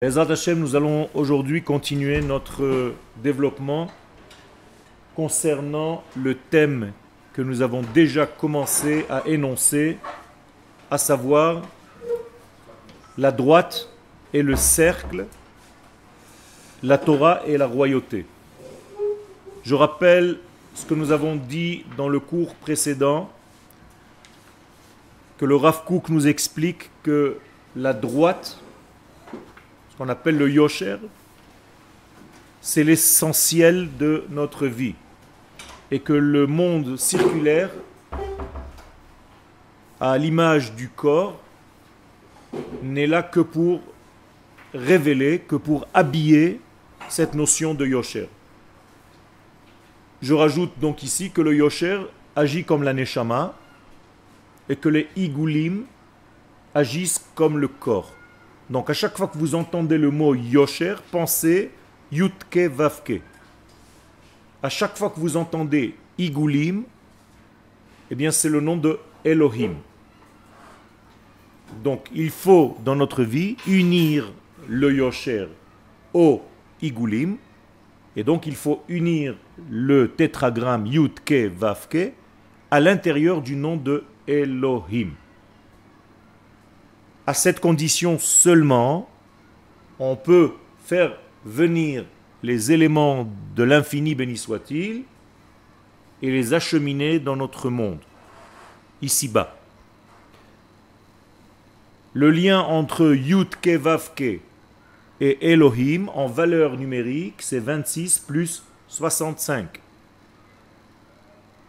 Ezrat Hashem, nous allons aujourd'hui continuer notre développement concernant le thème que nous avons déjà commencé à énoncer, à savoir la droite et le cercle, la Torah et la royauté. Je rappelle ce que nous avons dit dans le cours précédent, que le Rav Kook nous explique que la droite qu'on appelle le yosher, c'est l'essentiel de notre vie. Et que le monde circulaire, à l'image du corps, n'est là que pour révéler, que pour habiller cette notion de yosher. Je rajoute donc ici que le yosher agit comme la neshama et que les igulim agissent comme le corps. Donc à chaque fois que vous entendez le mot Yosher, pensez Yutke Vavke. À chaque fois que vous entendez Igulim, eh bien c'est le nom de Elohim. Donc il faut dans notre vie unir le Yosher au Igulim. Et donc il faut unir le tétragramme Yutke Vavke à l'intérieur du nom de Elohim. À cette condition seulement, on peut faire venir les éléments de l'infini, béni soit-il, et les acheminer dans notre monde, ici-bas. Le lien entre Yutke Vavke et Elohim en valeur numérique, c'est 26 plus 65.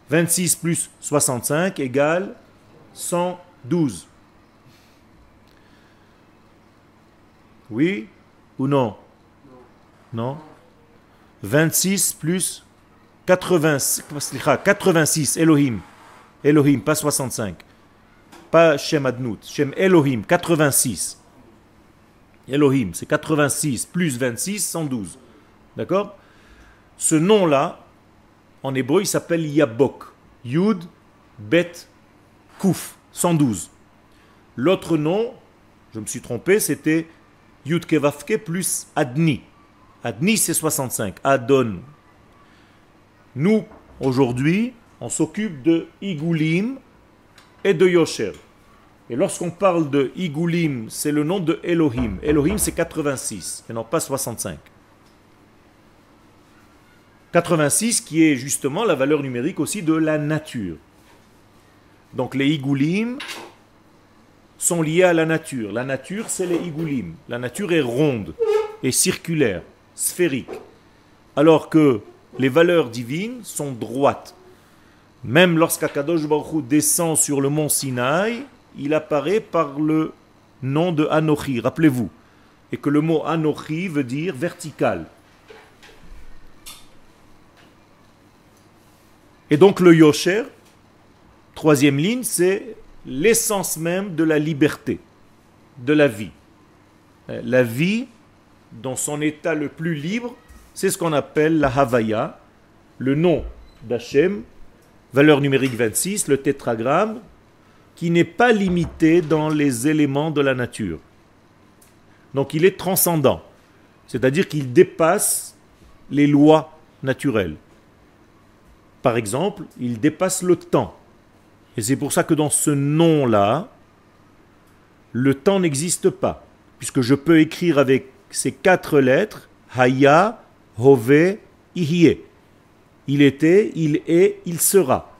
26 plus 65 égale 112. Oui ou non? Non 26 plus 86, 86 Elohim. Elohim, pas 65. Pas Shem Adnout. Shem Elohim, 86. Elohim, c'est 86 plus 26, 112. D'accord? Ce nom-là, en hébreu, il s'appelle Yabok. Yud, Bet, Kouf, 112. L'autre nom, je me suis trompé, c'était Yudke plus Adni. Adni c'est 65. Adon. Nous, aujourd'hui, on s'occupe de Igulim et de Yosher. Et lorsqu'on parle de Igulim, c'est le nom de Elohim. Elohim c'est 86 et non pas 65. 86 qui est justement la valeur numérique aussi de la nature. Donc les Igulim, sont liés à la nature. La nature, c'est les igulim. La nature est ronde et circulaire, sphérique. Alors que les valeurs divines sont droites. Même lorsqu'Akadosh Baruch descend sur le mont Sinaï, il apparaît par le nom de Anochi, rappelez-vous. Et que le mot Anochi veut dire vertical. Et donc le Yosher, troisième ligne, c'est l'essence même de la liberté, de la vie. Euh, la vie, dans son état le plus libre, c'est ce qu'on appelle la Havaya, le nom d'Hachem, valeur numérique 26, le tétragramme, qui n'est pas limité dans les éléments de la nature. Donc il est transcendant, c'est-à-dire qu'il dépasse les lois naturelles. Par exemple, il dépasse le temps. Et c'est pour ça que dans ce nom-là, le temps n'existe pas, puisque je peux écrire avec ces quatre lettres Haya, Hove, Ihye. Il était, il est, il sera.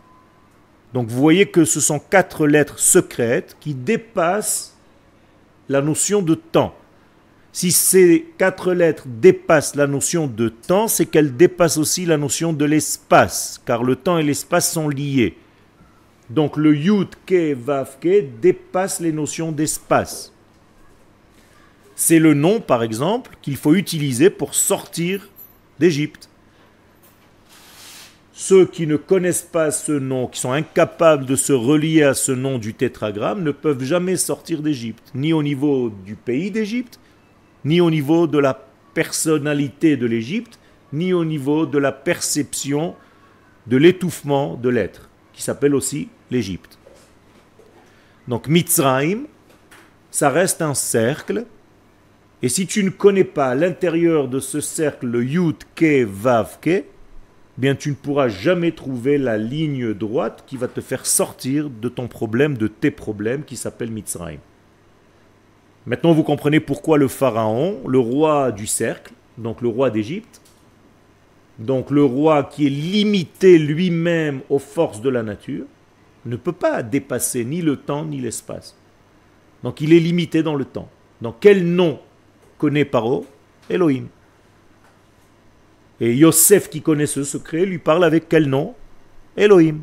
Donc vous voyez que ce sont quatre lettres secrètes qui dépassent la notion de temps. Si ces quatre lettres dépassent la notion de temps, c'est qu'elles dépassent aussi la notion de l'espace, car le temps et l'espace sont liés. Donc le Yud Ke Vav Ke dépasse les notions d'espace. C'est le nom, par exemple, qu'il faut utiliser pour sortir d'Égypte. Ceux qui ne connaissent pas ce nom, qui sont incapables de se relier à ce nom du tétragramme, ne peuvent jamais sortir d'Égypte, ni au niveau du pays d'Égypte, ni au niveau de la personnalité de l'Égypte, ni au niveau de la perception de l'étouffement de l'être, qui s'appelle aussi l'Égypte. Donc Mitzrayim, ça reste un cercle Et si tu ne connais pas l'intérieur de ce cercle, le Yud, Ke, Vav, Ke, bien tu ne pourras jamais trouver la ligne droite qui va te faire sortir de ton problème, de tes problèmes qui s'appelle Mitzrayim. Maintenant vous comprenez pourquoi le pharaon, le roi du cercle, donc le roi d'Égypte, donc le roi qui est limité lui-même aux forces de la nature, ne peut pas dépasser ni le temps ni l'espace. Donc il est limité dans le temps. Donc quel nom connaît Paro? Elohim. Et Yosef qui connaît ce secret lui parle avec quel nom? Elohim.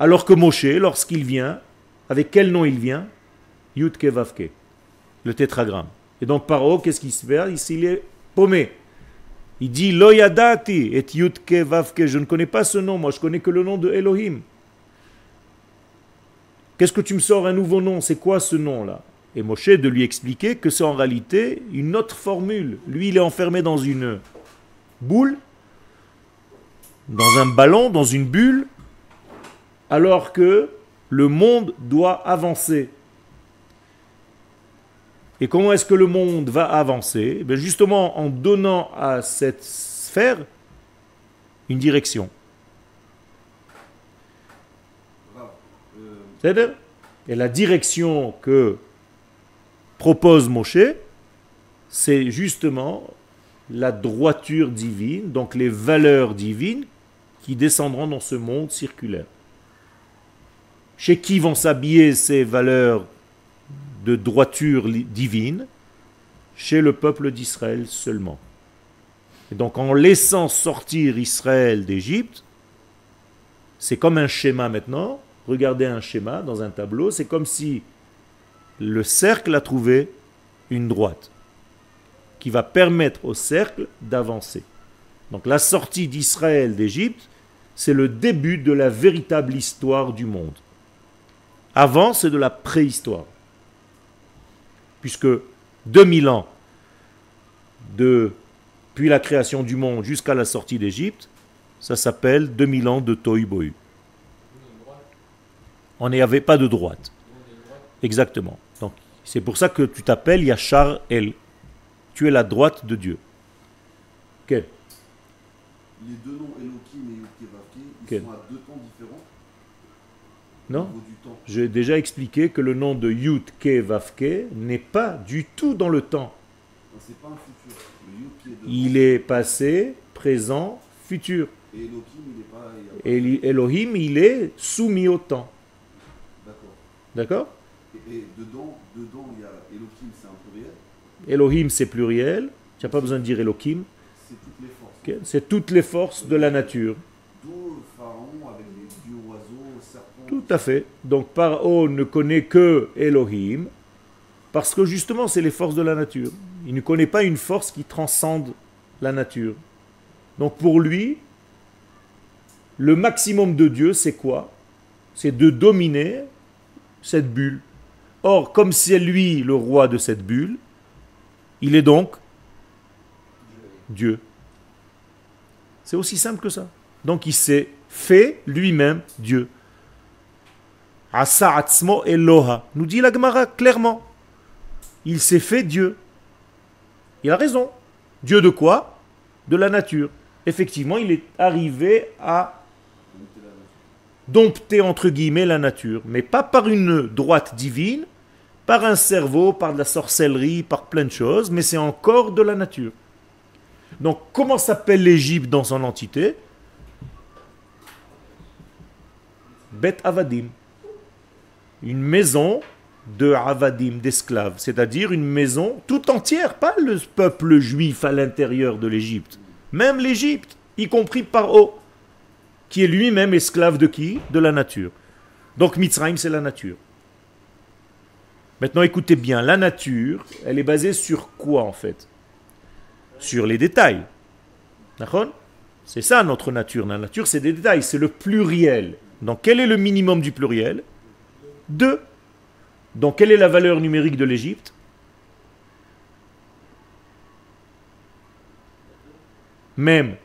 Alors que Moshe, lorsqu'il vient, avec quel nom il vient? Yudke Vavke, le tétragramme. Et donc Paro, qu'est-ce qu'il se fait? Il est paumé. Il dit Loyadati et Yudke Vavke. Je ne connais pas ce nom, moi je connais que le nom de Elohim. Qu'est-ce que tu me sors un nouveau nom? C'est quoi ce nom-là? Et Moshe de lui expliquer que c'est en réalité une autre formule. Lui, il est enfermé dans une boule, dans un ballon, dans une bulle, alors que le monde doit avancer. Et comment est-ce que le monde va avancer? Eh Justement en donnant à cette sphère une direction. Et la direction que propose Moshe, c'est justement la droiture divine, donc les valeurs divines qui descendront dans ce monde circulaire. Chez qui vont s'habiller ces valeurs de droiture divine Chez le peuple d'Israël seulement. Et donc en laissant sortir Israël d'Égypte, c'est comme un schéma maintenant, regardez un schéma dans un tableau, c'est comme si le cercle a trouvé une droite qui va permettre au cercle d'avancer. Donc la sortie d'Israël d'Égypte, c'est le début de la véritable histoire du monde. Avant, c'est de la préhistoire. Puisque 2000 ans depuis la création du monde jusqu'à la sortie d'Égypte, ça s'appelle 2000 ans de Tohu on n'y avait pas de droite. Exactement. Donc, c'est pour ça que tu t'appelles Yachar El. Tu es la droite de Dieu. Quel Les deux noms Elohim et ils sont à deux temps différents Non J'ai déjà expliqué que le nom de Yud Vavke n'est pas du tout dans le temps. Pas un futur. il est passé, présent, futur. Et Elohim, il n'est pas. Elohim, il est soumis au temps. D'accord et, dedans, dedans, il y a Elohim, c'est un pluriel Elohim, c'est pluriel. Tu n'as pas besoin de dire Elohim. C'est toutes les forces. C'est toutes les forces de la nature. D'où le pharaon avec les dieux oiseaux, serpents. Tout à fait. Donc Pharaon ne connaît que Elohim parce que justement, c'est les forces de la nature. Il ne connaît pas une force qui transcende la nature. Donc pour lui, le maximum de Dieu, c'est quoi? C'est de dominer cette bulle. Or, comme c'est lui le roi de cette bulle, il est donc Dieu. C'est aussi simple que ça. Donc il s'est fait lui-même Dieu. Asa atzmo Eloha. Nous dit la Gemara clairement. Il s'est fait Dieu. Il a raison. Dieu de quoi? De la nature. Effectivement, il est arrivé à dompter entre guillemets la nature, mais pas par une droite divine, par un cerveau, par de la sorcellerie, par plein de choses, mais c'est encore de la nature. Donc comment s'appelle l'Égypte dans son entité? Bet Avadim. Une maison de Avadim, d'esclaves, c'est-à-dire une maison tout entière, pas le peuple juif à l'intérieur de l'Égypte, même l'Égypte, y compris par eau qui est lui-même esclave de qui? De la nature. Donc Mitzrayim, c'est la nature. Maintenant, écoutez bien, la nature, elle est basée sur quoi en fait? Sur les détails. C'est ça notre nature. La nature, c'est des détails, c'est le pluriel. Donc, quel est le minimum du pluriel? Deux. Donc, quelle est la valeur numérique de l'Égypte? Même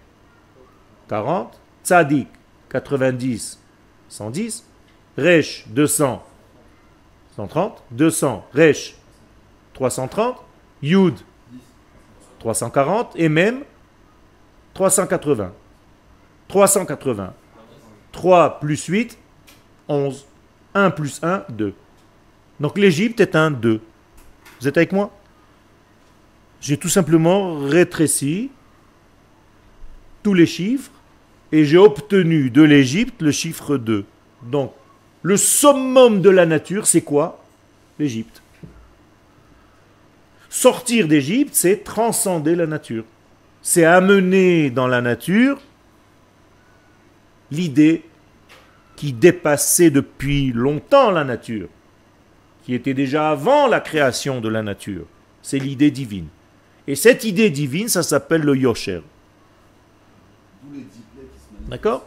40. Tzadik, 90, 110. Resh, 200, 130. 200. Resh, 330. Yud, 340. Et même 380. 380. 3 plus 8, 11. 1 plus 1, 2. Donc l'Égypte est un 2. Vous êtes avec moi? J'ai tout simplement rétréci tous les chiffres et j'ai obtenu de l'Égypte le chiffre 2. Donc le summum de la nature, c'est quoi? L'Égypte. Sortir d'Égypte, c'est transcender la nature. C'est amener dans la nature l'idée qui dépassait depuis longtemps la nature, qui était déjà avant la création de la nature. C'est l'idée divine. Et cette idée divine, ça s'appelle le yosher. D'accord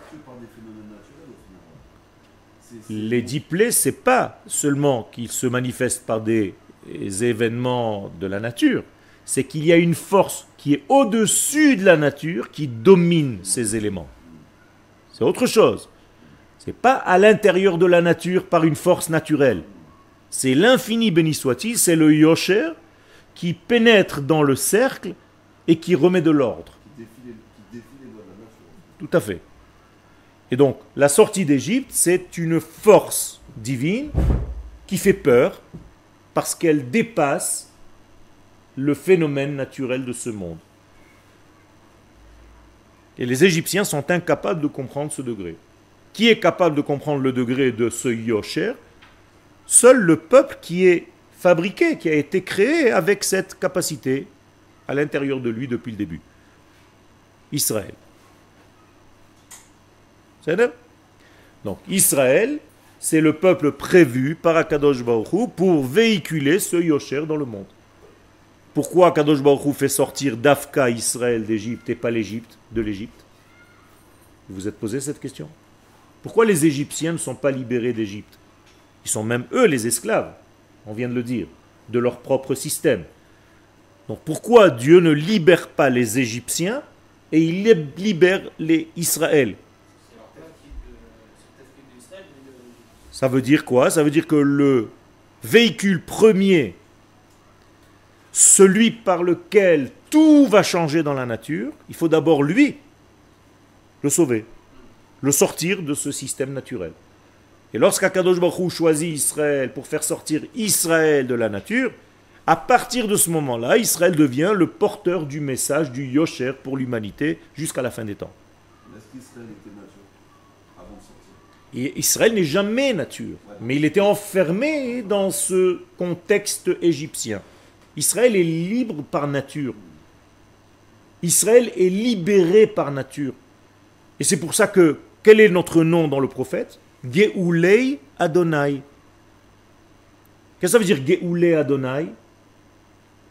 Les diplés, c'est pas seulement qu'ils se manifestent par des événements de la nature, c'est qu'il y a une force qui est au-dessus de la nature qui domine ces éléments. C'est autre chose. C'est pas à l'intérieur de la nature par une force naturelle. C'est l'infini béni soit-il, c'est le yosher qui pénètre dans le cercle et qui remet de l'ordre. Tout à fait. Et donc, la sortie d'Égypte, c'est une force divine qui fait peur parce qu'elle dépasse le phénomène naturel de ce monde. Et les Égyptiens sont incapables de comprendre ce degré. Qui est capable de comprendre le degré de ce Yosher Seul le peuple qui est fabriqué, qui a été créé avec cette capacité à l'intérieur de lui depuis le début. Israël. C'est Donc Israël, c'est le peuple prévu par Akadosh Baruch pour véhiculer ce Yosher dans le monde. Pourquoi Akadosh Baruch fait sortir d'Afka Israël d'Égypte et pas l'Égypte de l'Égypte? Vous vous êtes posé cette question? Pourquoi les Égyptiens ne sont pas libérés d'Égypte? Ils sont même eux les esclaves, on vient de le dire, de leur propre système. Donc pourquoi Dieu ne libère pas les Égyptiens et il libère les Israël? Ça veut dire quoi? Ça veut dire que le véhicule premier, celui par lequel tout va changer dans la nature, il faut d'abord lui le sauver, le sortir de ce système naturel. Et lorsqu'Akadosh Baruch choisit Israël pour faire sortir Israël de la nature, à partir de ce moment-là, Israël devient le porteur du message du Yosher pour l'humanité jusqu'à la fin des temps. Et Israël n'est jamais nature, mais il était enfermé dans ce contexte égyptien. Israël est libre par nature. Israël est libéré par nature. Et c'est pour ça que, quel est notre nom dans le prophète? Geoulei Adonai. Qu'est-ce que ça veut dire Geoulei Adonai?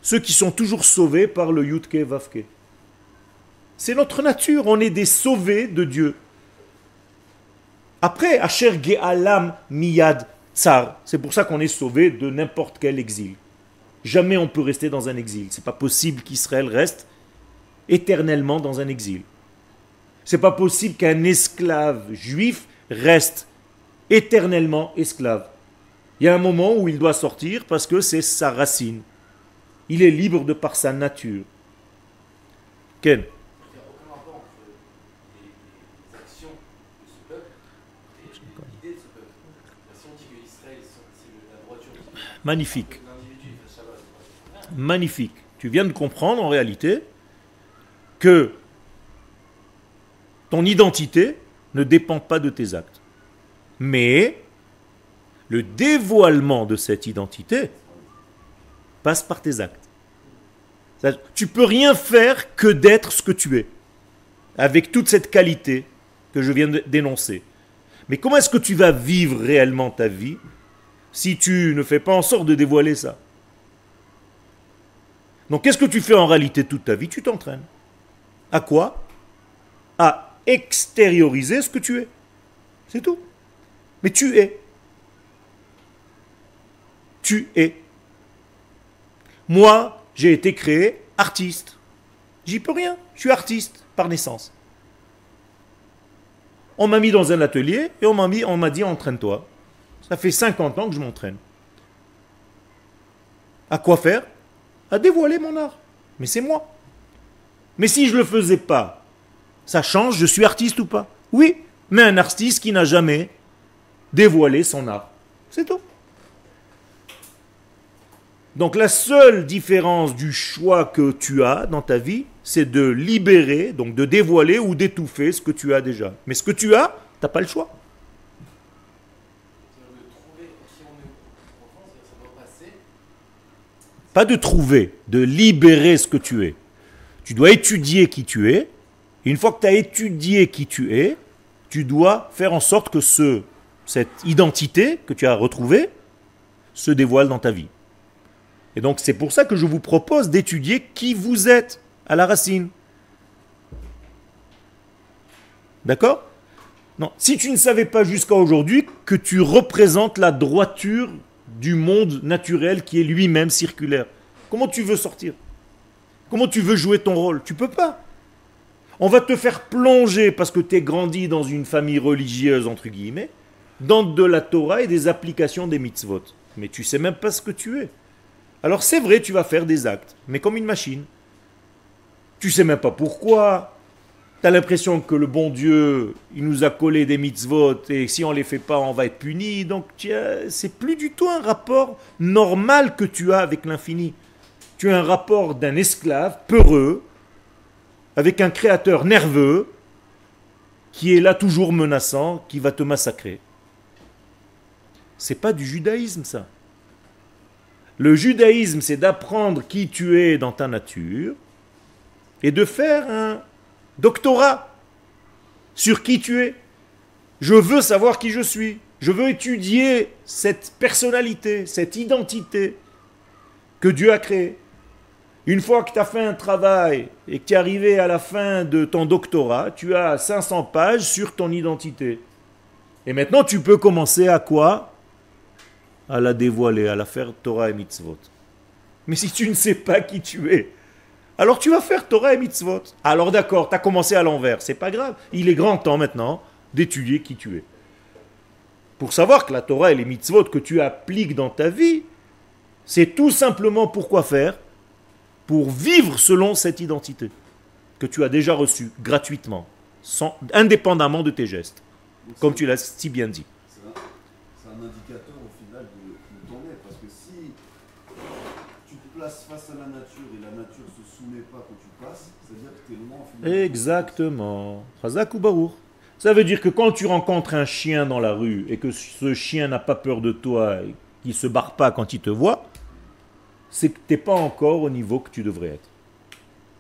Ceux qui sont toujours sauvés par le Yutke Vavke. C'est notre nature, on est des sauvés de Dieu. Après, Asher Ge'alam Miyad Tsar, c'est pour ça qu'on est sauvé de n'importe quel exil. Jamais on peut rester dans un exil. C'est pas possible qu'Israël reste éternellement dans un exil. C'est pas possible qu'un esclave juif reste éternellement esclave. Il y a un moment où il doit sortir parce que c'est sa racine. Il est libre de par sa nature. Ken Magnifique. Magnifique. Tu viens de comprendre en réalité que ton identité ne dépend pas de tes actes. Mais le dévoilement de cette identité passe par tes actes. Tu peux rien faire que d'être ce que tu es, avec toute cette qualité que je viens de dénoncer. Mais comment est-ce que tu vas vivre réellement ta vie si tu ne fais pas en sorte de dévoiler ça? Donc qu'est-ce que tu fais en réalité toute ta vie? Tu t'entraînes. À quoi? Extérioriser ce que tu es. C'est tout. Mais tu es. Tu es. Moi, j'ai été créé artiste. J'y peux rien. Je suis artiste par naissance. On m'a mis dans un atelier et on m'a mis, on m'a dit entraîne-toi. Ça fait 50 ans que je m'entraîne. À quoi faire? À dévoiler mon art. Mais c'est moi. Mais si je ne le faisais pas, ça change, je suis artiste ou pas? Oui, mais un artiste qui n'a jamais dévoilé son art. C'est tout. Donc la seule différence du choix que tu as dans ta vie, c'est de libérer, donc de dévoiler ou d'étouffer ce que tu as déjà. Mais ce que tu as, tu n'as pas le choix. Pas de trouver, de libérer ce que tu es. Tu dois étudier qui tu es. Une fois que tu as étudié qui tu es, tu dois faire en sorte que ce, cette identité que tu as retrouvée se dévoile dans ta vie. Et donc c'est pour ça que je vous propose d'étudier qui vous êtes à la racine. D'accord? Non, si tu ne savais pas jusqu'à aujourd'hui que tu représentes la droiture du monde naturel qui est lui-même circulaire, comment tu veux sortir? Comment tu veux jouer ton rôle? Tu peux pas. On va te faire plonger parce que tu es grandi dans une famille religieuse, entre guillemets, dans de la Torah et des applications des mitzvot. Mais tu sais même pas ce que tu es. Alors c'est vrai, tu vas faire des actes, mais comme une machine. Tu sais même pas pourquoi. Tu as l'impression que le bon Dieu, il nous a collé des mitzvot et si on les fait pas, on va être puni. Donc c'est plus du tout un rapport normal que tu as avec l'infini. Tu as un rapport d'un esclave peureux avec un créateur nerveux qui est là toujours menaçant, qui va te massacrer. C'est pas du judaïsme ça. Le judaïsme, c'est d'apprendre qui tu es dans ta nature et de faire un doctorat sur qui tu es. Je veux savoir qui je suis. Je veux étudier cette personnalité, cette identité que Dieu a créée. Une fois que tu as fait un travail et que tu es arrivé à la fin de ton doctorat, tu as 500 pages sur ton identité. Et maintenant, tu peux commencer à quoi? À la dévoiler, à la faire Torah et mitzvot. Mais si tu ne sais pas qui tu es, alors tu vas faire Torah et mitzvot. Alors d'accord, tu as commencé à l'envers, c'est pas grave. Il est grand temps maintenant d'étudier qui tu es. Pour savoir que la Torah et les mitzvot que tu appliques dans ta vie, c'est tout simplement pour quoi faire? Pour vivre selon cette identité que tu as déjà reçue gratuitement, sans, indépendamment de tes gestes, comme tu l'as si bien dit. C'est un indicateur face à la nature et la nature se soumet pas quand tu passes, c'est-à-dire que tu es loin Exactement. Ça veut dire que quand tu rencontres un chien dans la rue et que ce chien n'a pas peur de toi et qu'il se barre pas quand il te voit, c'est que tu n'es pas encore au niveau que tu devrais être.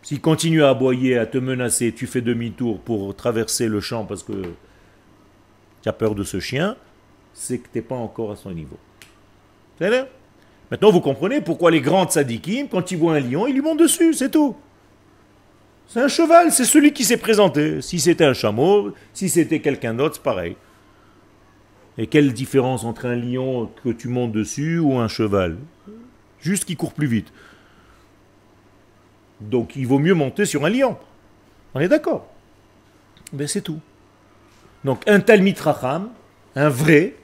S'il continue à aboyer, à te menacer, tu fais demi-tour pour traverser le champ parce que tu as peur de ce chien, c'est que tu n'es pas encore à son niveau. C'est Maintenant, vous comprenez pourquoi les grands tzadikim, quand ils voient un lion, ils lui montent dessus, c'est tout. C'est un cheval, c'est celui qui s'est présenté. Si c'était un chameau, si c'était quelqu'un d'autre, c'est pareil. Et quelle différence entre un lion que tu montes dessus ou un cheval? Juste qu'il court plus vite. Donc il vaut mieux monter sur un lion. On est d'accord Mais ben, c'est tout. Donc un Talmit Racham, un vrai,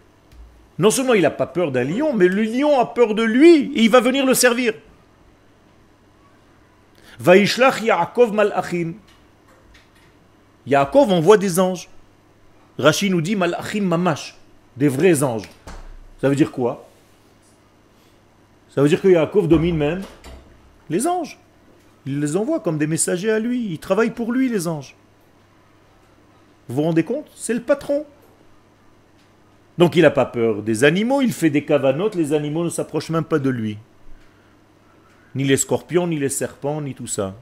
non seulement il n'a pas peur d'un lion, mais le lion a peur de lui et il va venir le servir. Vaishlach Yaakov malachim. Yaakov envoie des anges. Rachid nous dit malachim mamash, des vrais anges. Ça veut dire quoi? Ça veut dire que Yaakov domine même les anges. Il les envoie comme des messagers à lui. Il travaille pour lui, les anges. Vous vous rendez compte? C'est le patron. Donc il n'a pas peur des animaux, il fait des cavanotes, les animaux ne s'approchent même pas de lui. Ni les scorpions, ni les serpents, ni tout ça.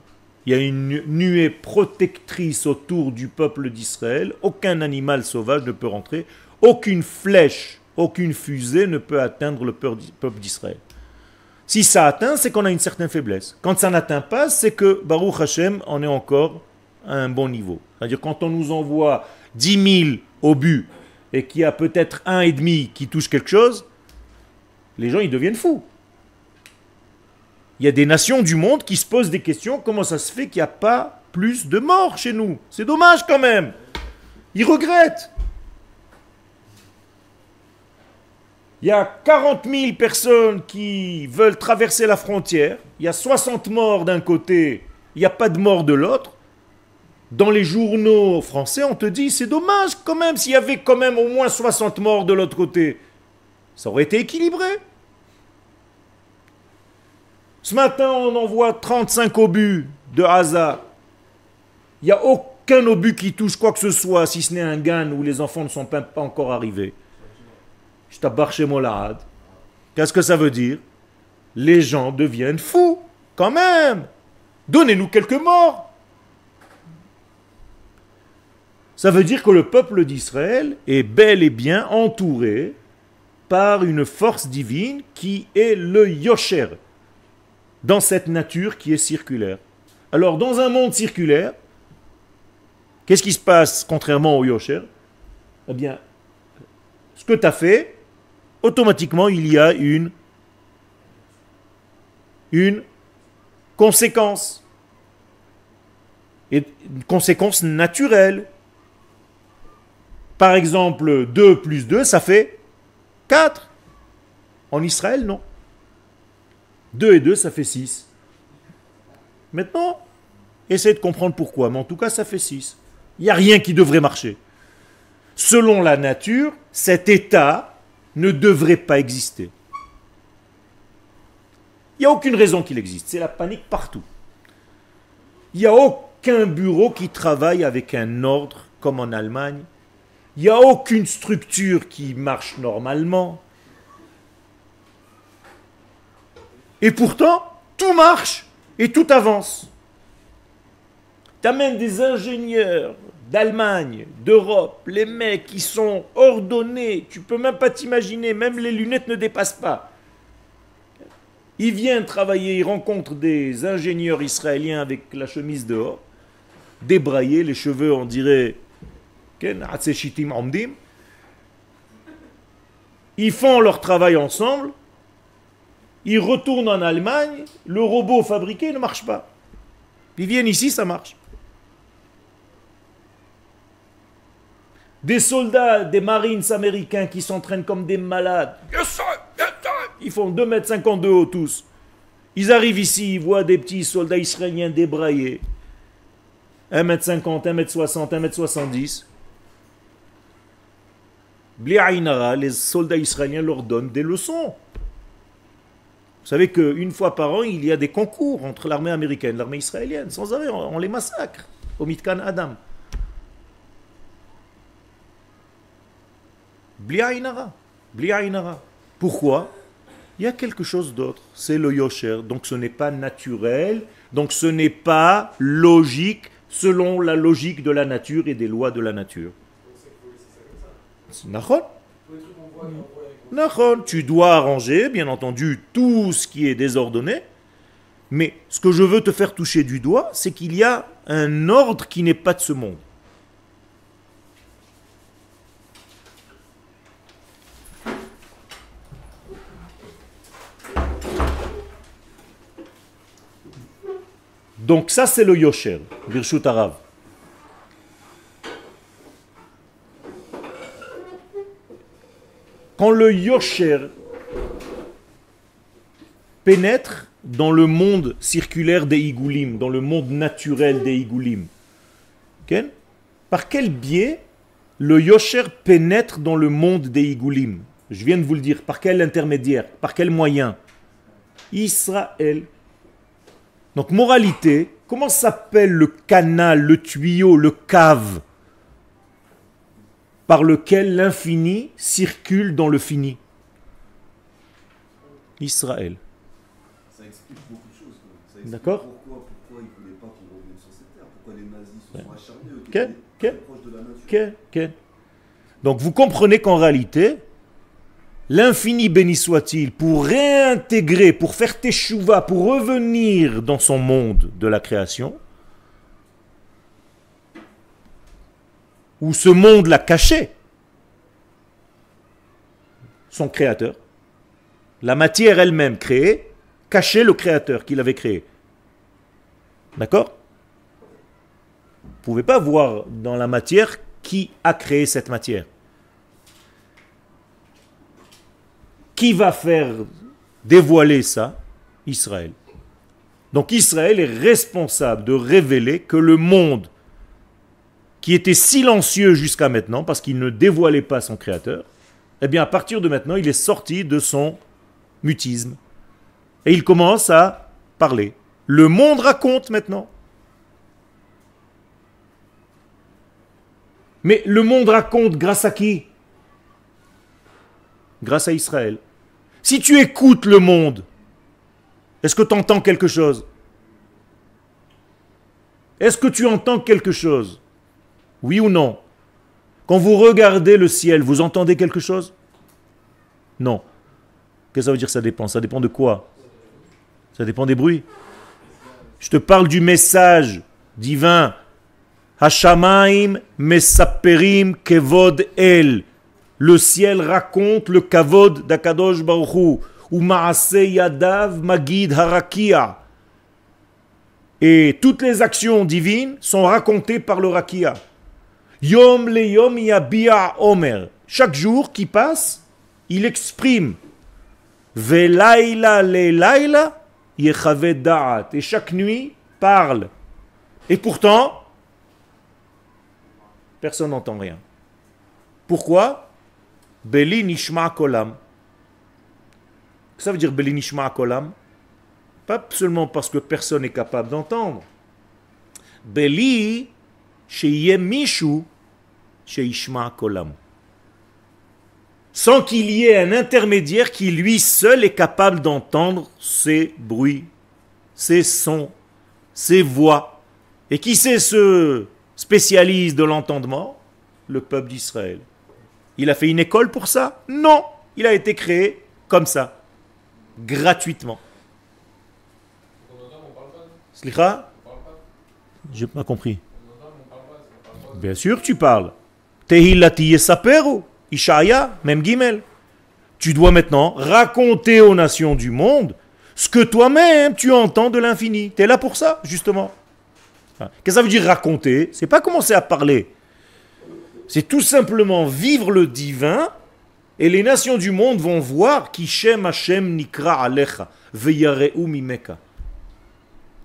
Il y a une nuée protectrice autour du peuple d'Israël. Aucun animal sauvage ne peut rentrer. Aucune flèche, aucune fusée ne peut atteindre le peuple d'Israël. Si ça atteint, c'est qu'on a une certaine faiblesse. Quand ça n'atteint pas, c'est que Baruch Hashem en est encore à un bon niveau. C'est-à-dire quand on nous envoie 10 000 obus et qu'il y a peut-être un et demi qui touche quelque chose, les gens ils deviennent fous. Il y a des nations du monde qui se posent des questions, comment ça se fait qu'il n'y a pas plus de morts chez nous? C'est dommage quand même. Ils regrettent. Il y a 40 000 personnes qui veulent traverser la frontière. Il y a 60 morts d'un côté, il n'y a pas de mort de l'autre. Dans les journaux français, on te dit c'est dommage quand même s'il y avait quand même au moins 60 morts de l'autre côté. Ça aurait été équilibré. Ce matin, on envoie 35 obus de hasard. Il n'y a aucun obus qui touche quoi que ce soit, si ce n'est un GAN où les enfants ne sont pas encore arrivés. Qu'est-ce que ça veut dire? Les gens deviennent fous, quand même. Donnez-nous quelques morts. Ça veut dire que le peuple d'Israël est bel et bien entouré par une force divine qui est le Yosher, dans cette nature qui est circulaire. Alors, dans un monde circulaire, qu'est-ce qui se passe contrairement au Yosher? Eh bien, ce que tu as fait, automatiquement il y a une, conséquence. Et une conséquence naturelle. Par exemple, 2 plus 2, ça fait 4. En Israël, non. 2 et 2, ça fait 6. Maintenant, essayez de comprendre pourquoi, mais en tout cas, ça fait 6. Il n'y a rien qui devrait marcher. Selon la nature, cet état ne devrait pas exister. Il n'y a aucune raison qu'il existe. C'est la panique partout. Il n'y a aucun bureau qui travaille avec un ordre comme en Allemagne. Il n'y a aucune structure qui marche normalement. Et pourtant, tout marche et tout avance. Tu amènes des ingénieurs, d'Allemagne, d'Europe, les mecs qui sont ordonnés, tu peux même pas t'imaginer, même les lunettes ne dépassent pas. Il vient travailler, il rencontre des ingénieurs israéliens avec la chemise dehors, débraillés, les cheveux on dirait ils font leur travail ensemble, ils retournent en Allemagne, le robot fabriqué ne marche pas. Ils viennent ici, ça marche. Des soldats, des marines américains qui s'entraînent comme des malades. Ils font 2,50 m de haut tous. Ils arrivent ici, ils voient des petits soldats israéliens débraillés. 1m50, 1m60, 1m70. Les soldats israéliens leur donnent des leçons. Vous savez qu'une fois par an, il y a des concours entre l'armée américaine et l'armée israélienne. Sans arrêt, on les massacre au Mitkan Adam. Pourquoi? Il y a quelque chose d'autre. C'est le yosher. Donc ce n'est pas naturel. Donc ce n'est pas logique selon la logique de la nature et des lois de la nature. Tu dois arranger, bien entendu, tout ce qui est désordonné. Mais ce que je veux te faire toucher du doigt, c'est qu'il y a un ordre qui n'est pas de ce monde. Donc ça c'est le yosher, Birshut Arav. Quand le yosher pénètre dans le monde circulaire des igoulim, dans le monde naturel des igoulim, par quel biais le yosher pénètre dans le monde des igoulim Je viens de vous le dire, par quel intermédiaire, par quel moyen? Israël donc moralité, comment s'appelle le canal, le tuyau, le cave par lequel l'infini circule dans le fini? Israël. Ça explique beaucoup de choses. D'accord. pourquoi, pourquoi ils ne voulaient pas qu'on revienne sur cette terre Pourquoi les nazis se sont acharnés de la Donc vous comprenez qu'en réalité, l'infini béni soit-il, pour réintégrer, pour faire teshuva, pour revenir dans son monde de la création, où ce monde l'a caché, son créateur, la matière elle-même créée, cachait le créateur qu'il avait créé. D'accord? Vous ne pouvez pas voir dans la matière qui a créé cette matière. Qui va faire dévoiler ça? Israël. Donc Israël est responsable de révéler que le monde qui était silencieux jusqu'à maintenant parce qu'il ne dévoilait pas son créateur, eh bien à partir de maintenant, il est sorti de son mutisme. Et il commence à parler. Le monde raconte maintenant. Mais le monde raconte grâce à qui? Grâce à Israël. Si tu écoutes le monde, est-ce que tu entends quelque chose? Est-ce que tu entends quelque chose? Oui ou non? Quand vous regardez le ciel, vous entendez quelque chose? Non. Qu'est-ce que ça veut dire ça dépend? Ça dépend de quoi? Ça dépend des bruits. Je te parle du message divin. Hashamaim mesaperim kevod el. Le ciel raconte le kavod d'Akadosh Baruchu. Ou maase yadav magid harakia. Et toutes les actions divines sont racontées par le rakia. Yom le yom yabia omer. Chaque jour qui passe, il exprime. Velaila le laila et chaque nuit parle. Et pourtant, personne n'entend rien. Pourquoi? Beli nishma kolam. Ça veut dire Beli nishma kolam Pas seulement parce que personne n'est capable d'entendre. Beli sheyemishu sheishma kolam sans qu'il y ait un intermédiaire qui lui seul est capable d'entendre ces bruits, ces sons, ces voix. Et qui c'est ce spécialiste de l'entendement Le peuple d'Israël. Il a fait une école pour ça Non, il a été créé comme ça, gratuitement. Slicha J'ai pas compris. Bien sûr tu parles. Tehillati. Ishaya, même Gimel. Tu dois maintenant raconter aux nations du monde ce que toi-même tu entends de l'infini. Tu es là pour ça, justement. Qu'est-ce que ça veut dire raconter? C'est pas commencer à parler. C'est tout simplement vivre le divin et les nations du monde vont voir Kishem Hashem Nikra Alecha Mimeka.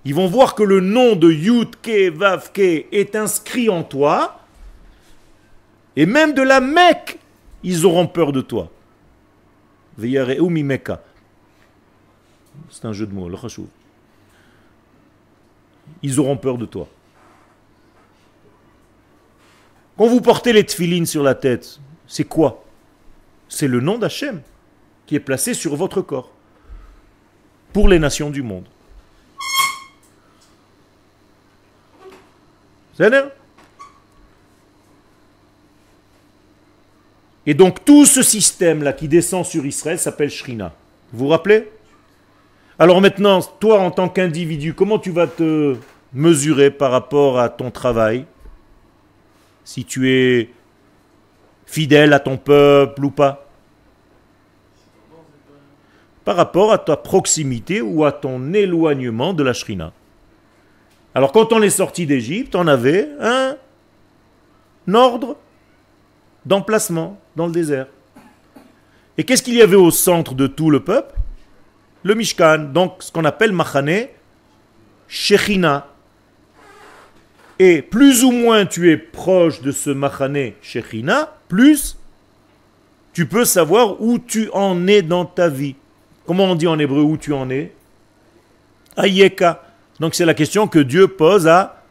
Ils vont voir que le nom de Yud Ke Vav Ke est inscrit en toi et même de la Mecque ils auront peur de toi. C'est un jeu de mots, le Ils auront peur de toi. Quand vous portez les tfilines sur la tête, c'est quoi? C'est le nom d'Hachem qui est placé sur votre corps. Pour les nations du monde. Et donc tout ce système-là qui descend sur Israël s'appelle Shrina. Vous vous rappelez? Alors maintenant, toi en tant qu'individu, comment tu vas te mesurer par rapport à ton travail? Si tu es fidèle à ton peuple ou pas Par rapport à ta proximité ou à ton éloignement de la Shrina. Alors quand on est sorti d'Égypte, on avait un ordre d'emplacement dans le désert. Et qu'est-ce qu'il y avait au centre de tout le peuple? Le Mishkan, donc ce qu'on appelle Machane Shechina. Et plus ou moins tu es proche de ce Machane Shechina, plus tu peux savoir où tu en es dans ta vie. Comment on dit en hébreu où tu en es? Ayeka. Donc c'est la question que Dieu pose à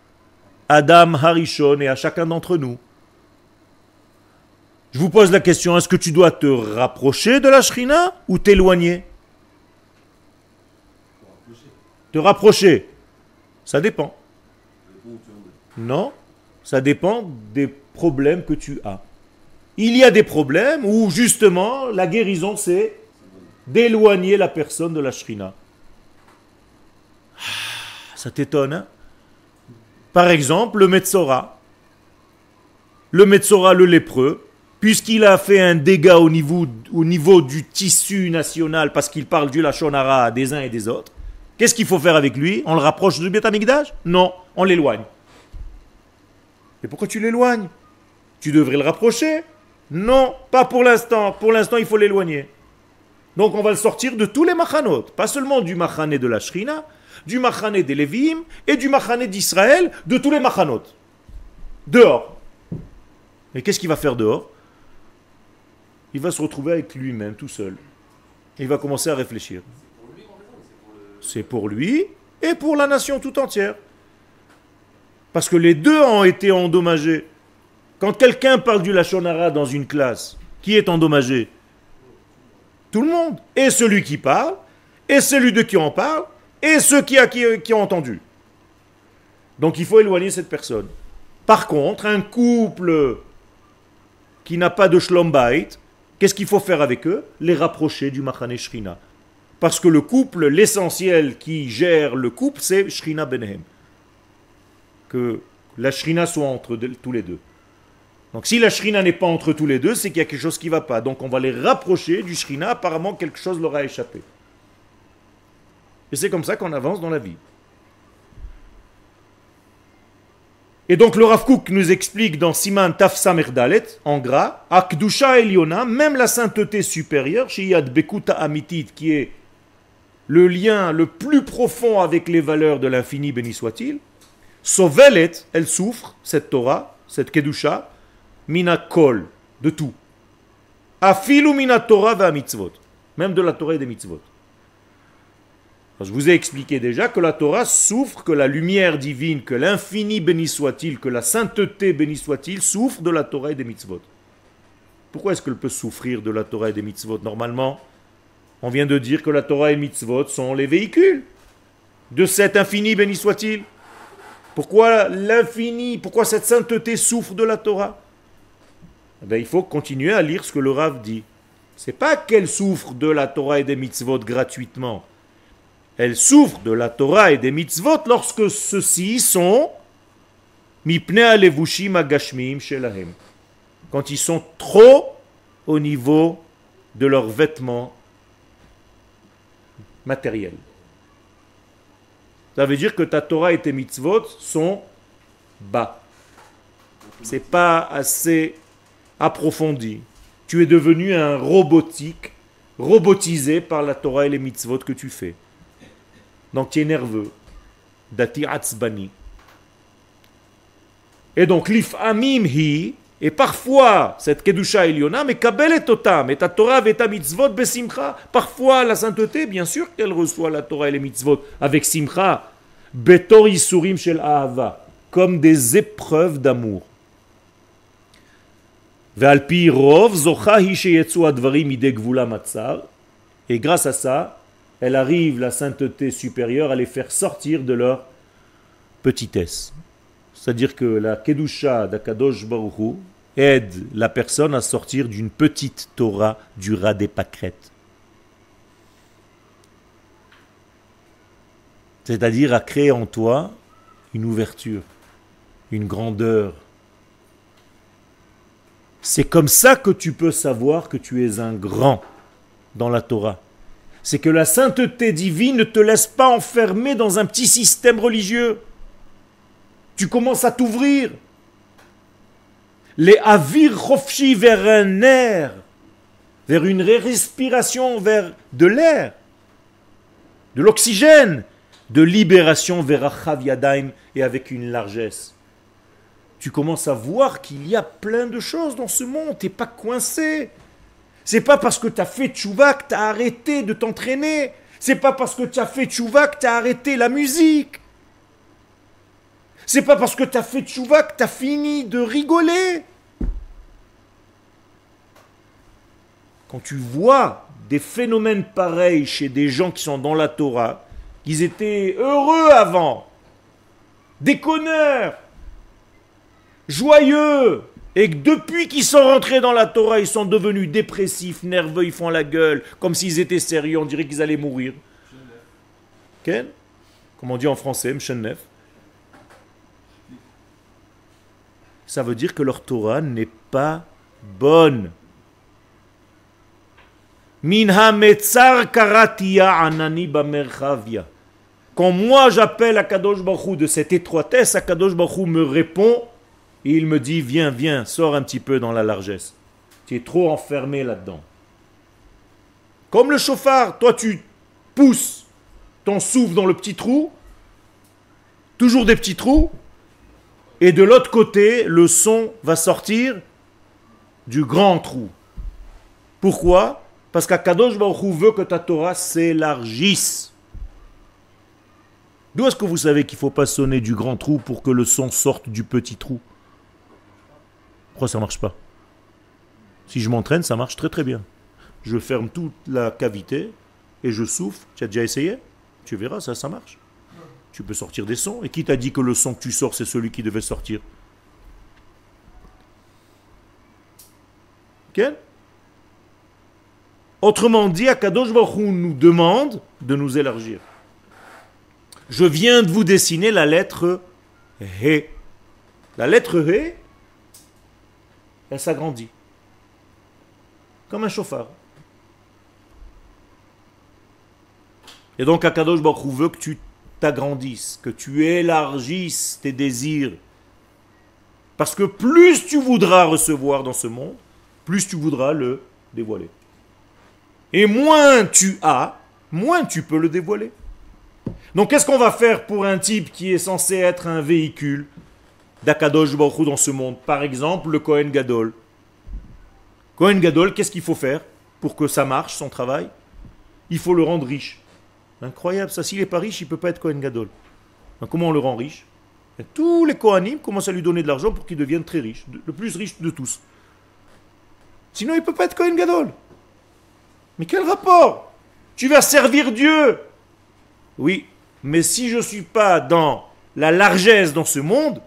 Adam Harishon et à chacun d'entre nous. Je vous pose la question, est-ce que tu dois te rapprocher de la shrina ou t'éloigner? Te rapprocher. Ça dépend. Non, ça dépend des problèmes que tu as. Il y a des problèmes où justement la guérison c'est d'éloigner la personne de la shrina. Ah, ça t'étonne, hein? Par exemple, le Metzora. Le Metzora, le lépreux, puisqu'il a fait un dégât au niveau, au niveau du tissu national parce qu'il parle du Lachonara des uns et des autres, qu'est-ce qu'il faut faire avec lui? On le rapproche du Betamikdash Non, on l'éloigne. Et pourquoi tu l'éloignes? Tu devrais le rapprocher? Non, pas pour l'instant. Pour l'instant, il faut l'éloigner. Donc on va le sortir de tous les machanot, pas seulement du machané de la Shrina, du machané des Lévim et du machané d'Israël, de tous les machanot. Dehors. Et qu'est-ce qu'il va faire dehors? Il va se retrouver avec lui-même tout seul. Il va commencer à réfléchir. C'est pour lui et pour la nation tout entière. Parce que les deux ont été endommagés. Quand quelqu'un parle du Lachonara dans une classe, qui est endommagé? Tout le monde. Et celui qui parle, et celui de qui on parle, et ceux qui, ont entendu. Donc il faut éloigner cette personne. Par contre, un couple qui n'a pas de shlombait, qu'est-ce qu'il faut faire avec eux? Les rapprocher du Machane Shrina. Parce que le couple, l'essentiel qui gère le couple, c'est Shrina Benhem. Que la Shrina soit entre tous les deux. Donc si la Shrina n'est pas entre tous les deux, c'est qu'il y a quelque chose qui ne va pas. Donc on va les rapprocher du Shrina, apparemment quelque chose leur a échappé. Et c'est comme ça qu'on avance dans la vie. Et donc le Rav Kook nous explique dans Siman Tafsa Merdalet, en gras, Akdusha Eliona, même la sainteté supérieure, chez Yad Bekuta Amitit, qui est le lien le plus profond avec les valeurs de l'infini, béni soit-il, Sovelet, elle souffre, cette Torah, cette Kedusha, mina kol, de tout. Afilu mina Torah va mitzvot, même de la Torah et des mitzvot. Je vous ai expliqué déjà que la Torah souffre, que la lumière divine, que l'infini béni soit-il, que la sainteté béni soit-il, souffre de la Torah et des mitzvot. Pourquoi est-ce qu'elle peut souffrir de la Torah et des mitzvot Normalement, on vient de dire que la Torah et mitzvot sont les véhicules de cet infini béni soit-il. Pourquoi l'infini, pourquoi cette sainteté souffre de la Torah? Eh ben, Il faut continuer à lire ce que le Rav dit. C'est pas qu'elle souffre de la Torah et des mitzvot gratuitement elle souffre de la Torah et des mitzvot lorsque ceux-ci sont quand ils sont trop au niveau de leurs vêtements matériels. Ça veut dire que ta Torah et tes mitzvot sont bas. C'est pas assez approfondi. Tu es devenu un robotique, robotisé par la Torah et les mitzvot que tu fais. Donc tu es nerveux. Dati atzbani. Et donc l'if amim hi, et parfois cette kedusha eliona, mais kabelet otam, et ta Torah et ta mitzvot besimcha. Parfois la sainteté, bien sûr qu'elle reçoit la Torah et les mitzvot avec simcha. Betor isurim shel comme des épreuves d'amour. Et grâce à ça, elle arrive, la sainteté supérieure, à les faire sortir de leur petitesse. C'est-à-dire que la Kedusha d'Akadosh Baruchu aide la personne à sortir d'une petite Torah du rat des pâquerettes. C'est-à-dire à créer en toi une ouverture, une grandeur. C'est comme ça que tu peux savoir que tu es un grand dans la Torah c'est que la sainteté divine ne te laisse pas enfermer dans un petit système religieux. Tu commences à t'ouvrir. Les avir vers un air, vers une respiration, vers de l'air, de l'oxygène, de libération vers Achav Yadaim et avec une largesse. Tu commences à voir qu'il y a plein de choses dans ce monde, tu n'es pas coincé. C'est pas parce que tu as fait tchouva que tu as arrêté de t'entraîner. C'est pas parce que tu as fait tchouva que tu as arrêté la musique. C'est pas parce que tu as fait tchouva que tu as fini de rigoler. Quand tu vois des phénomènes pareils chez des gens qui sont dans la Torah, qu'ils étaient heureux avant, déconneurs, joyeux, et que depuis qu'ils sont rentrés dans la Torah, ils sont devenus dépressifs, nerveux, ils font la gueule, comme s'ils étaient sérieux, on dirait qu'ils allaient mourir. Quel Comme on dit en français, Mchenef. Ça veut dire que leur Torah n'est pas bonne. Quand moi j'appelle Akadosh Baruch de cette étroitesse, Akadosh Baruch me répond et il me dit, viens, viens, sors un petit peu dans la largesse. Tu es trop enfermé là-dedans. Comme le chauffard, toi tu pousses ton souffle dans le petit trou, toujours des petits trous, et de l'autre côté, le son va sortir du grand trou. Pourquoi? Parce qu'Akadosh Baruch veut que ta Torah s'élargisse. D'où est-ce que vous savez qu'il ne faut pas sonner du grand trou pour que le son sorte du petit trou? Pourquoi ça ne marche pas? Si je m'entraîne, ça marche très très bien. Je ferme toute la cavité et je souffle. Tu as déjà essayé? Tu verras, ça, ça marche. Tu peux sortir des sons. Et qui t'a dit que le son que tu sors, c'est celui qui devait sortir? Quel Autrement dit, Akadosh Baruch nous demande de nous élargir. Je viens de vous dessiner la lettre He. La lettre He, elle s'agrandit. Comme un chauffard. Et donc Akadosh Baruch veut que tu t'agrandisses, que tu élargisses tes désirs. Parce que plus tu voudras recevoir dans ce monde, plus tu voudras le dévoiler. Et moins tu as, moins tu peux le dévoiler. Donc qu'est-ce qu'on va faire pour un type qui est censé être un véhicule d'Akadosh Baruch dans ce monde? Par exemple, le Kohen Gadol. Kohen Gadol, qu'est-ce qu'il faut faire pour que ça marche, son travail? Il faut le rendre riche. Incroyable ça, s'il n'est pas riche, il ne peut pas être Kohen Gadol. comment on le rend riche? Tous les Kohanim commencent à lui donner de l'argent pour qu'il devienne très riche, le plus riche de tous. Sinon, il ne peut pas être Kohen Gadol. Mais quel rapport? Tu vas servir Dieu. Oui, mais si je ne suis pas dans la largesse dans ce monde,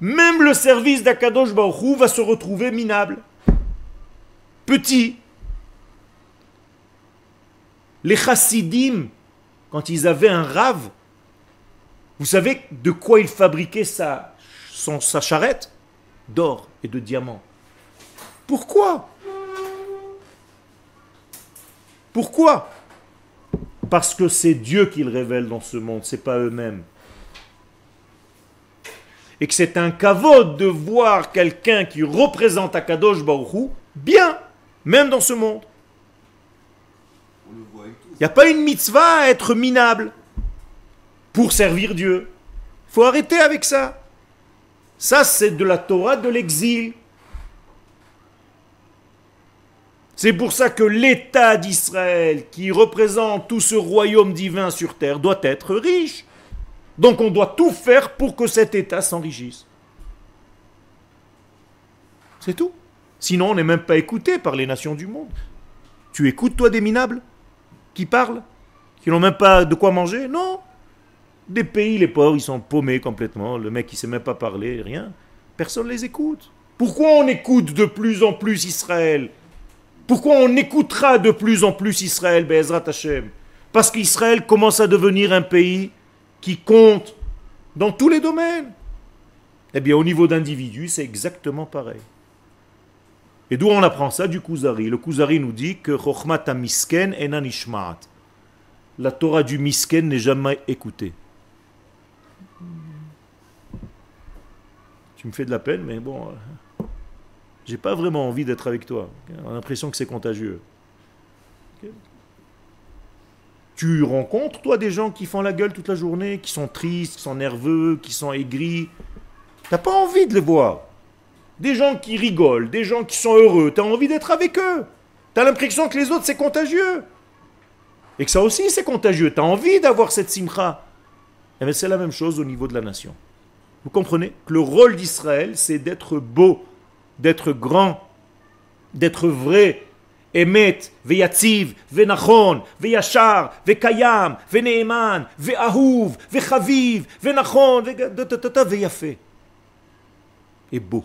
même le service d'Akadosh Baruch va se retrouver minable. Petit. Les chassidim, quand ils avaient un rave, vous savez de quoi ils fabriquaient sa, charrette? D'or et de diamants. Pourquoi? Pourquoi? Parce que c'est Dieu qu'ils révèlent dans ce monde, c'est pas eux-mêmes. Et que c'est un kavod de voir quelqu'un qui représente Akadosh Baruchou bien, même dans ce monde. Il n'y a pas une mitzvah à être minable pour servir Dieu. Il faut arrêter avec ça. Ça, c'est de la Torah de l'exil. C'est pour ça que l'État d'Israël, qui représente tout ce royaume divin sur terre, doit être riche. Donc on doit tout faire pour que cet État s'enrichisse. C'est tout. Sinon, on n'est même pas écouté par les nations du monde. Tu écoutes, toi, des minables? Qui parlent Qui n'ont même pas de quoi manger Non. Des pays, les pauvres, ils sont paumés complètement. Le mec, il ne sait même pas parler, rien. Personne ne les écoute. Pourquoi on écoute de plus en plus Israël? Pourquoi on écoutera de plus en plus Israël, Be'ezrat Hashem? Parce qu'Israël commence à devenir un pays qui compte dans tous les domaines. Eh bien, au niveau d'individu, c'est exactement pareil. Et d'où on apprend ça Du Kuzari. Le Kuzari nous dit que Chochmat misken enanishmaat. La Torah du misken n'est jamais écoutée. Tu me fais de la peine, mais bon. J'ai pas vraiment envie d'être avec toi. On a l'impression que c'est contagieux. Tu rencontres, toi, des gens qui font la gueule toute la journée, qui sont tristes, qui sont nerveux, qui sont aigris. T'as pas envie de les voir. Des gens qui rigolent, des gens qui sont heureux. Tu as envie d'être avec eux. Tu as l'impression que les autres, c'est contagieux. Et que ça aussi, c'est contagieux. Tu as envie d'avoir cette simcha. Et eh c'est la même chose au niveau de la nation. Vous comprenez que le rôle d'Israël, c'est d'être beau, d'être grand, d'être vrai, Emet, Veyatziv, Venachon, Veyachar, Vekayam, Veneeman, Veahuv, Vechaviv, Venachon, Veyafé. Et beau.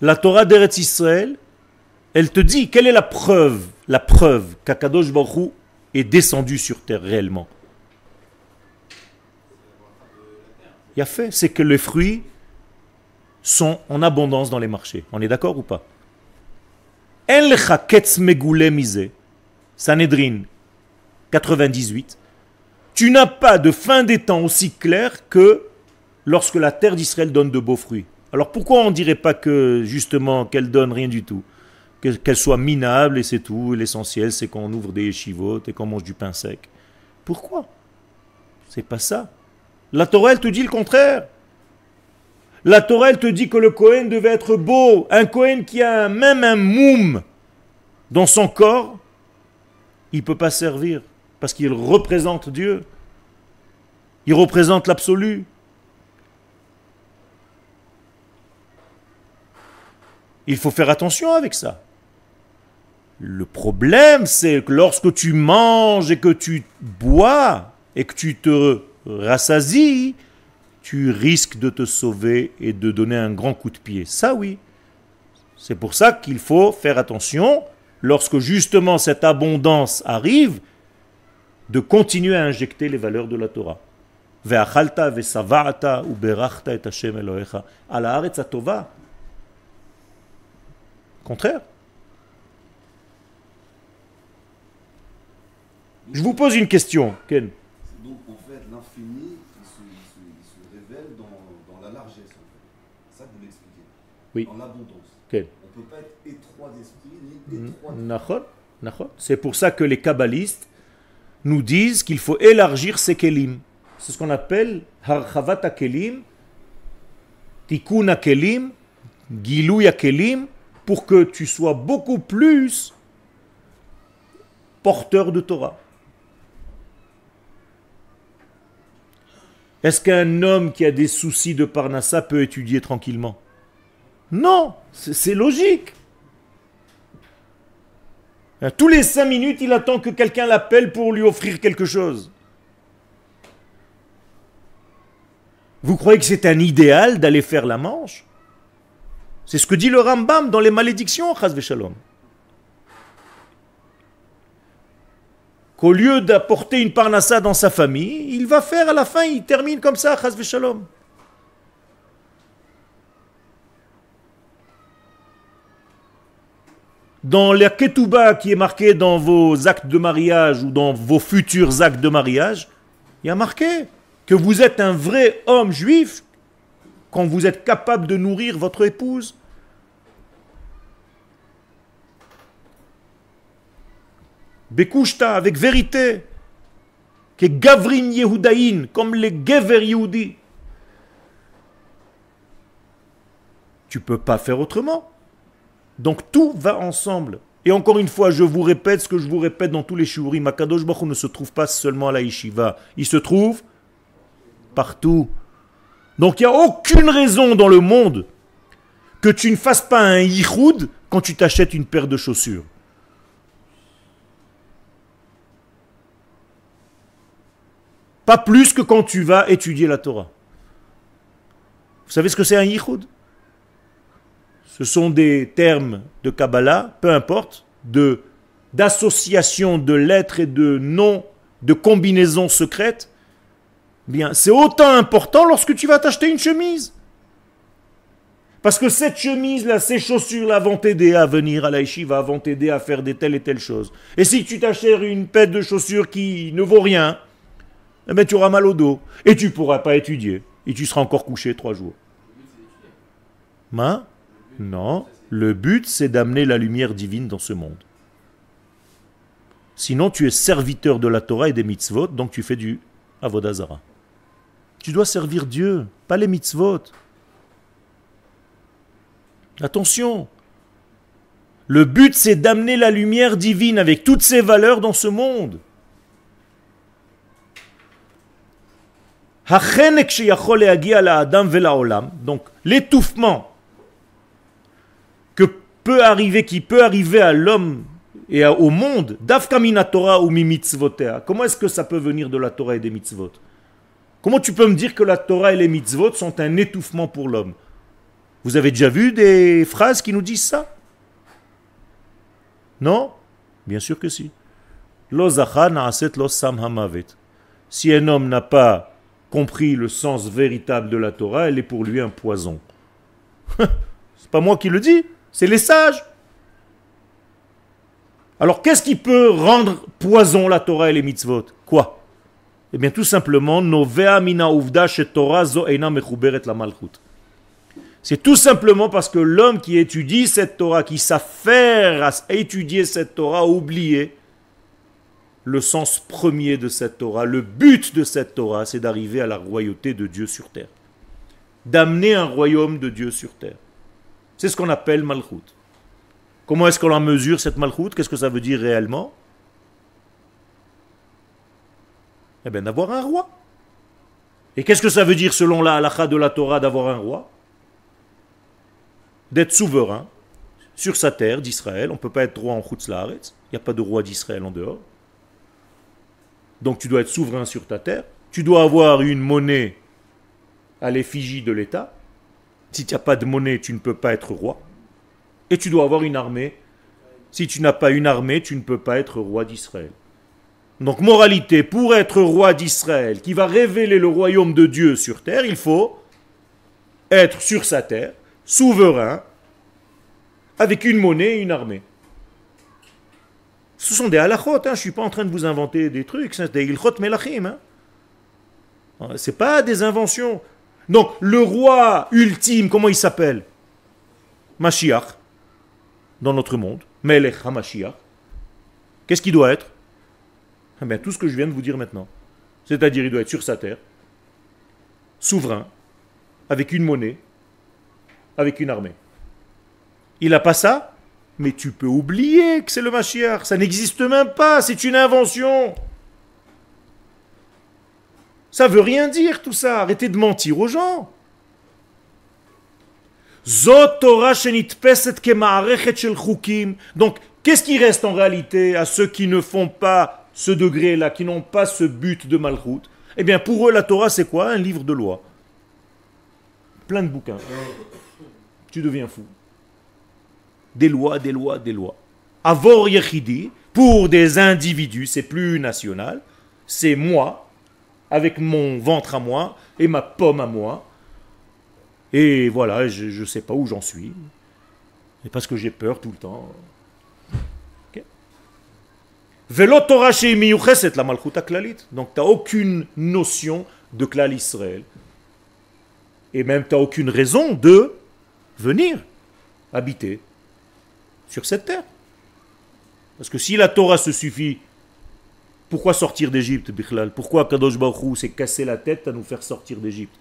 La Torah d'Eretz Israël, elle te dit quelle est la preuve, la preuve qu'Akadosh Baruch est descendu sur terre réellement Il a fait, c'est que les fruits sont en abondance dans les marchés. On est d'accord ou pas? Sanhedrin 98. Tu n'as pas de fin des temps aussi clair que lorsque la terre d'Israël donne de beaux fruits. Alors pourquoi on ne dirait pas que justement qu'elle donne rien du tout? Qu'elle soit minable et c'est tout, l'essentiel c'est qu'on ouvre des chivotes et qu'on mange du pain sec. Pourquoi? C'est pas ça. La Torah te dit le contraire. La Torah te dit que le Cohen devait être beau. Un Cohen qui a même un moum dans son corps, il ne peut pas servir parce qu'il représente Dieu. Il représente l'absolu. Il faut faire attention avec ça. Le problème, c'est que lorsque tu manges et que tu bois et que tu te rassasies, tu risques de te sauver et de donner un grand coup de pied. Ça oui. C'est pour ça qu'il faut faire attention, lorsque justement cette abondance arrive, de continuer à injecter les valeurs de la Torah. Contraire. Je vous pose une question, Ken. Donc en fait, l'infini, se, se, révèle dans, dans, la largesse. En fait. Ça, vous l'expliquez. Oui. Dans l'abondance. On ne peut pas être étroit d'esprit ni étroit d'esprit. C'est pour ça que les kabbalistes nous disent qu'il faut élargir ses kelim. C'est ce qu'on appelle harchavat kelim, tikkun kelim, gilou kelim, pour que tu sois beaucoup plus porteur de Torah. Est-ce qu'un homme qui a des soucis de Parnassa peut étudier tranquillement? Non, c'est logique. Tous les cinq minutes, il attend que quelqu'un l'appelle pour lui offrir quelque chose. Vous croyez que c'est un idéal d'aller faire la manche? C'est ce que dit le Rambam dans les malédictions, Chazve Shalom. qu'au lieu d'apporter une parnassa dans sa famille, il va faire à la fin, il termine comme ça, chas shalom. Dans la ketouba qui est marqué dans vos actes de mariage ou dans vos futurs actes de mariage, il y a marqué que vous êtes un vrai homme juif quand vous êtes capable de nourrir votre épouse. Bekushta, avec vérité, que Gavrin Yehudaïn, comme les Gever Yehudi. Tu peux pas faire autrement. Donc tout va ensemble. Et encore une fois, je vous répète ce que je vous répète dans tous les shiurim. Akadosh Baruch ne se trouve pas seulement à la yeshiva. Il se trouve partout. Donc il n'y a aucune raison dans le monde que tu ne fasses pas un yichud quand tu t'achètes une paire de chaussures. Pas plus que quand tu vas étudier la Torah. Vous savez ce que c'est un yichud Ce sont des termes de Kabbalah, peu importe, de d'association de lettres et de noms, de combinaisons secrètes. Bien, c'est autant important lorsque tu vas t'acheter une chemise. Parce que cette chemise-là, ces chaussures-là vont t'aider à venir à la vont t'aider à faire des telles et telles choses. Et si tu t'achètes une paire de chaussures qui ne vaut rien, eh bien, tu auras mal au dos. Et tu ne pourras pas étudier. Et tu seras encore couché trois jours. Ma? Non. Le but, c'est d'amener la lumière divine dans ce monde. Sinon, tu es serviteur de la Torah et des mitzvot, donc tu fais du avodazara. Tu dois servir Dieu, pas les mitzvot. Attention. Le but, c'est d'amener la lumière divine avec toutes ses valeurs dans ce monde. Donc l'étouffement que peut arriver, qui peut arriver à l'homme et au monde, Torah ou Comment est-ce que ça peut venir de la Torah et des mitzvot? Comment tu peux me dire que la Torah et les mitzvot sont un étouffement pour l'homme? Vous avez déjà vu des phrases qui nous disent ça? Non? Bien sûr que si. Si un homme n'a pas compris le sens véritable de la Torah, elle est pour lui un poison. c'est pas moi qui le dis, c'est les sages. Alors qu'est-ce qui peut rendre poison la Torah et les mitzvot? Quoi? Eh bien tout simplement, Torah zo la malchut. C'est tout simplement parce que l'homme qui étudie cette Torah, qui s'affaire à étudier cette Torah, a oublié le sens premier de cette Torah, le but de cette Torah, c'est d'arriver à la royauté de Dieu sur terre. D'amener un royaume de Dieu sur terre. C'est ce qu'on appelle Malchut. Comment est-ce qu'on en mesure cette Malchut? Qu'est-ce que ça veut dire réellement? Eh bien, d'avoir un roi. Et qu'est-ce que ça veut dire selon la halakha de la Torah d'avoir un roi? D'être souverain sur sa terre d'Israël. On ne peut pas être roi en Chutzlaharetz. Il n'y a pas de roi d'Israël en dehors. Donc tu dois être souverain sur ta terre. Tu dois avoir une monnaie à l'effigie de l'État. Si tu n'as pas de monnaie, tu ne peux pas être roi. Et tu dois avoir une armée. Si tu n'as pas une armée, tu ne peux pas être roi d'Israël. Donc moralité, pour être roi d'Israël, qui va révéler le royaume de Dieu sur terre, il faut être sur sa terre, souverain, avec une monnaie et une armée. Ce sont des halachot, hein. je ne suis pas en train de vous inventer des trucs, c'est des ilchot melachim. Hein. Ah, Ce n'est pas des inventions. Donc, le roi ultime, comment il s'appelle? Mashiach, dans notre monde. Melech HaMashiach. Qu'est-ce qu'il doit être? Eh bien, Tout ce que je viens de vous dire maintenant. C'est-à-dire, il doit être sur sa terre, souverain, avec une monnaie, avec une armée. Il n'a pas ça, mais tu peux oublier que c'est le Mashiach. Ça n'existe même pas, c'est une invention. Ça veut rien dire tout ça. Arrêtez de mentir aux gens. Donc, qu'est-ce qui reste en réalité à ceux qui ne font pas ce degré-là, qui n'ont pas ce but de malchut Eh bien, pour eux, la Torah, c'est quoi? Un livre de loi. Plein de bouquins tu deviens fou. Des lois, des lois, des lois. Avor Yechidi, pour des individus, c'est plus national, c'est moi, avec mon ventre à moi et ma pomme à moi. Et voilà, je ne sais pas où j'en suis. Et parce que j'ai peur tout le temps. Donc tu n'as aucune notion de klal Israël. Et même tu n'as aucune raison de venir habiter sur cette terre. Parce que si la Torah se suffit, pourquoi sortir d'Égypte, Bichlal Pourquoi Kadosh Baruch s'est cassé la tête à nous faire sortir d'Égypte?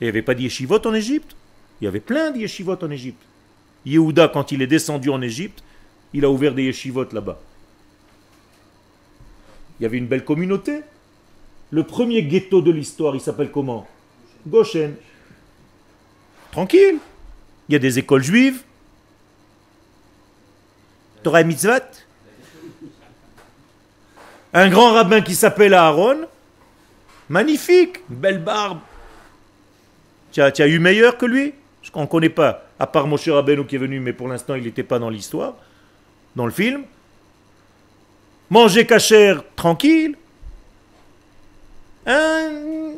Il n'y avait pas d'yeshivot en Égypte? Il y avait plein d'yeshivot en Égypte. Yehuda, quand il est descendu en Égypte, il a ouvert des yeshivot là-bas. Il y avait une belle communauté. Le premier ghetto de l'histoire, il s'appelle comment? Goshen. Tranquille. Il y a des écoles juives. Torah mitzvot. Un grand rabbin qui s'appelle Aaron. Magnifique, belle barbe. Tu as, eu meilleur que lui? On ne connaît pas, à part Moshe Rabbeinu qui est venu, mais pour l'instant il n'était pas dans l'histoire, dans le film. Manger cachère tranquille. Un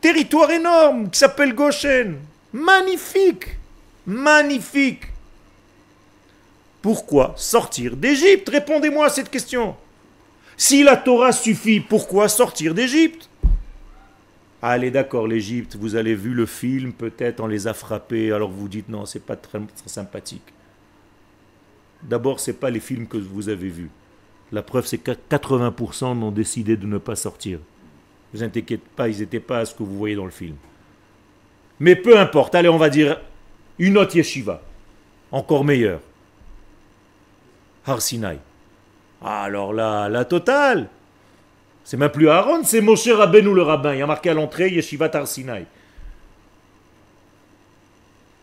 territoire énorme qui s'appelle Goshen. Magnifique. Magnifique. Pourquoi sortir d'Égypte? Répondez-moi à cette question. Si la Torah suffit, pourquoi sortir d'Égypte? Allez, d'accord, l'Égypte, vous avez vu le film, peut-être on les a frappés, alors vous dites non, c'est pas très, sympathique. D'abord, ce n'est pas les films que vous avez vus. La preuve, c'est que 80% ont décidé de ne pas sortir. Ne vous inquiétez pas, ils n'étaient pas à ce que vous voyez dans le film. Mais peu importe, allez, on va dire une autre yeshiva, encore meilleure. Har Sinai. Ah, alors là, la totale. C'est même plus Aaron, c'est Moshe Rabbeinu le rabbin. Il y a marqué à l'entrée Yeshiva Har Sinai.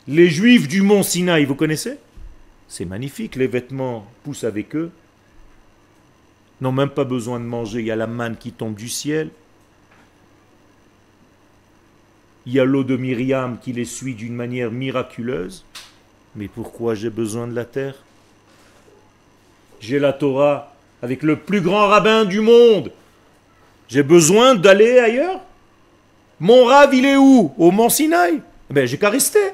Les juifs du mont Sinaï, vous connaissez? C'est magnifique, les vêtements poussent avec eux. N'ont même pas besoin de manger, il y a la manne qui tombe du ciel. Il y a l'eau de Myriam qui les suit d'une manière miraculeuse. Mais pourquoi j'ai besoin de la terre? J'ai la Torah avec le plus grand rabbin du monde. J'ai besoin d'aller ailleurs? Mon rave, il est où? Au Mont Sinaï? Ben, j'ai qu'à rester.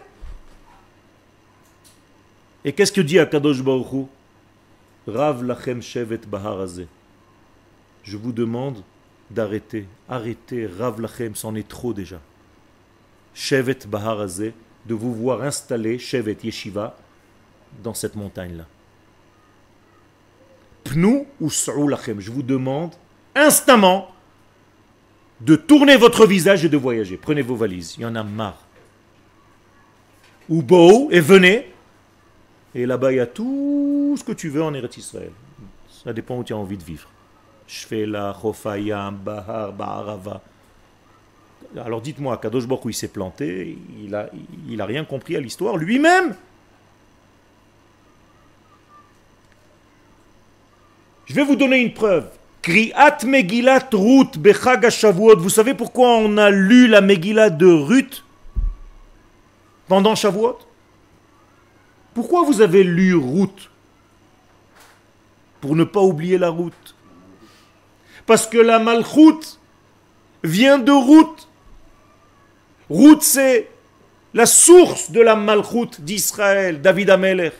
Et qu'est-ce que dit Akadosh Baruch Rav lachem shevet baharazé. Je vous demande d'arrêter. Arrêtez, Rav lachem, c'en est trop déjà. Shevet baharazé, de vous voir installé, Shevet Yeshiva, dans cette montagne-là. Pnou ou lachem, je vous demande instamment de tourner votre visage et de voyager. Prenez vos valises, il y en a marre. Ou beau, et venez, et là-bas, il y a tout ce que tu veux en Eretz Israël. Ça dépend où tu as envie de vivre. Shfela, Chofayam, Bahar, Baharava. Alors dites-moi, Kadosh Baruch il s'est planté, il a rien compris à l'histoire lui-même. Je vais vous donner une preuve. Kriat Megillat Ruth Bechag Vous savez pourquoi on a lu la Megillah de Ruth pendant Shavuot? Pourquoi vous avez lu route Pour ne pas oublier la route? Parce que la malchoute vient de route. Route, c'est la source de la malchoute d'Israël, David Ameler.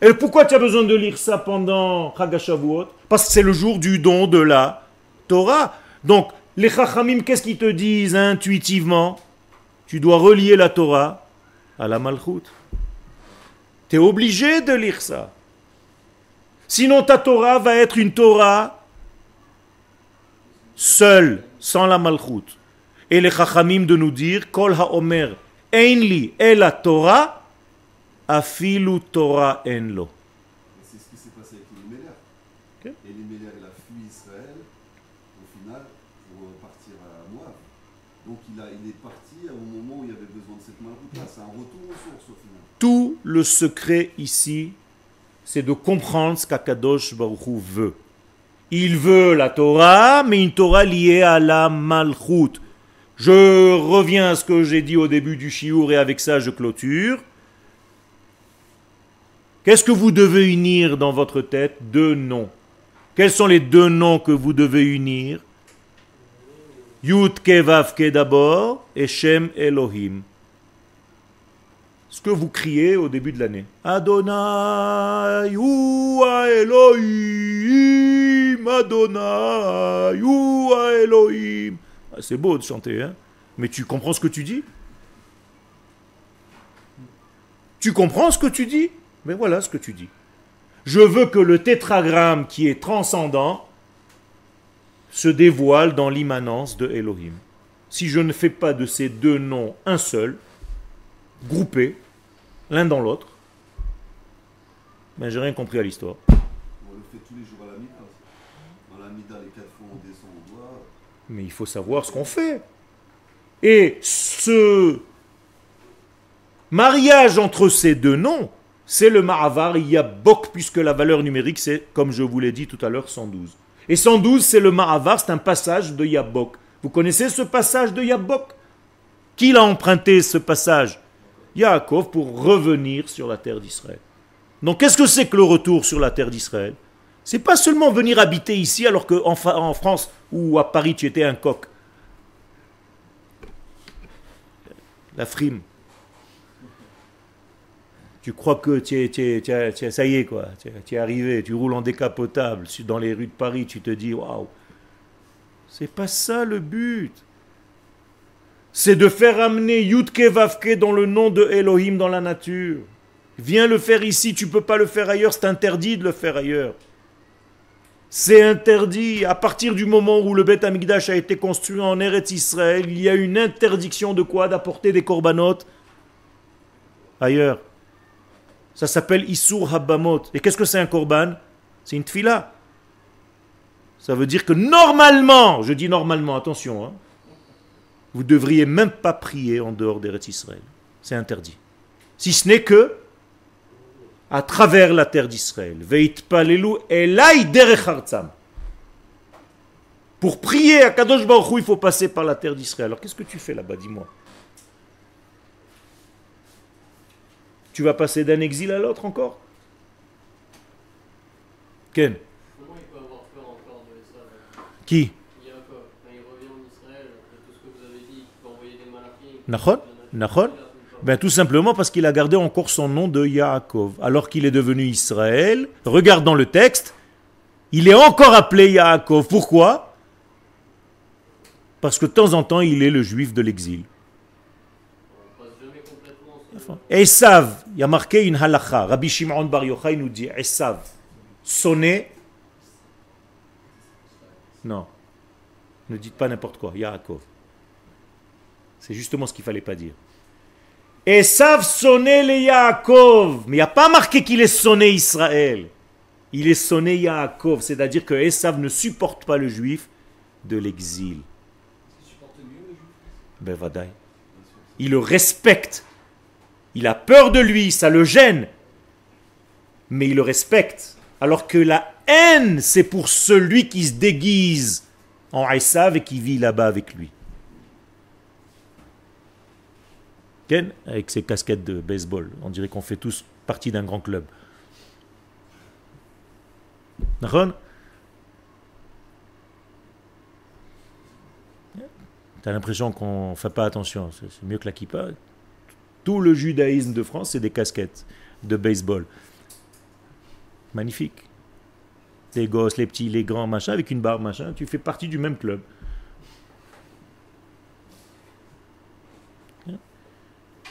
Et pourquoi tu as besoin de lire ça pendant Chagashavuot Parce que c'est le jour du don de la Torah. Donc, les Chachamim, qu'est-ce qu'ils te disent intuitivement? Tu dois relier la Torah à la malchoute. Tu obligé de lire ça. Sinon ta Torah va être une Torah seule, sans la malchoute. Et les chachamim de nous dire, Kol ha'omer, einli et la Torah, afilu Torah enlo. C'est ce qui s'est passé avec Elimelech. Okay. Elimelech, il a fui Israël, au final, pour partir à Moab. Donc il, a, il est parti au moment où il y avait besoin de cette malchoute-là. C'est un retour aux sources au final. Tout le secret ici, c'est de comprendre ce qu'Akadosh Baruch veut. Il veut la Torah, mais une Torah liée à la Malchut. Je reviens à ce que j'ai dit au début du Shiur et avec ça je clôture. Qu'est-ce que vous devez unir dans votre tête? Deux noms. Quels sont les deux noms que vous devez unir? Yud Kevavke d'abord et Shem Elohim ce que vous criez au début de l'année. Adonai, Oua Elohim, Adonai, Oua Elohim. Ah, c'est beau de chanter, hein mais tu comprends ce que tu dis? Tu comprends ce que tu dis? Mais voilà ce que tu dis. Je veux que le tétragramme qui est transcendant se dévoile dans l'immanence de Elohim. Si je ne fais pas de ces deux noms un seul, groupés, l'un dans l'autre. Mais j'ai rien compris à l'histoire. On le fait tous les jours à la la mida, les quatre fois on descend, on doit. Mais il faut savoir ce qu'on fait. Et ce mariage entre ces deux noms, c'est le Ma'avar Yabok, puisque la valeur numérique, c'est, comme je vous l'ai dit tout à l'heure, 112. Et 112, c'est le Ma'avar, c'est un passage de Yabok. Vous connaissez ce passage de Yabok? Qui l'a emprunté ce passage? Yaakov pour revenir sur la terre d'Israël. Donc qu'est-ce que c'est que le retour sur la terre d'Israël? C'est pas seulement venir habiter ici alors qu'en en France ou à Paris tu étais un coq. La frime. Tu crois que es, ça y est quoi, tu es, arrivé, tu roules en décapotable dans les rues de Paris, tu te dis waouh. C'est pas ça le but c'est de faire amener Yudke Vavke dans le nom de Elohim dans la nature. Viens le faire ici, tu ne peux pas le faire ailleurs, c'est interdit de le faire ailleurs. C'est interdit. À partir du moment où le Beth Amikdash a été construit en Eretz Israël, il y a une interdiction de quoi? D'apporter des corbanotes ailleurs. Ça s'appelle Isur Habamot. Et qu'est-ce que c'est un korban? C'est une tfila. Ça veut dire que normalement, je dis normalement, attention, hein, vous devriez même pas prier en dehors d'Eretz Israël. C'est interdit. Si ce n'est que à travers la terre d'Israël. Pour prier à Kadosh Baruch il faut passer par la terre d'Israël. Alors qu'est-ce que tu fais là-bas, dis-moi Tu vas passer d'un exil à l'autre encore? Ken? Qui? Nachon ben, Tout simplement parce qu'il a gardé encore son nom de Yaakov. Alors qu'il est devenu Israël, regardons le texte, il est encore appelé Yaakov. Pourquoi? Parce que de temps en temps, il est le juif de l'exil. Esav, il y a marqué une halakha. Rabbi Shimon Bar Yochai nous dit Esav, sonné. Non, ne dites pas n'importe quoi, Yaakov. C'est justement ce qu'il fallait pas dire. Esav sonné les Yaakov. Mais il n'y a pas marqué qu'il est sonné Israël. Il est sonné Yaakov. C'est-à-dire que Esav ne supporte pas le juif de l'exil. Ben, il le respecte. Il a peur de lui, ça le gêne. Mais il le respecte. Alors que la haine, c'est pour celui qui se déguise en Esav et qui vit là-bas avec lui. Avec ses casquettes de baseball. On dirait qu'on fait tous partie d'un grand club. D'accord Tu as l'impression qu'on ne fait pas attention. C'est mieux que la kippa. Tout le judaïsme de France, c'est des casquettes de baseball. Magnifique. Les gosses, les petits, les grands, machin, avec une barbe, machin. Tu fais partie du même club.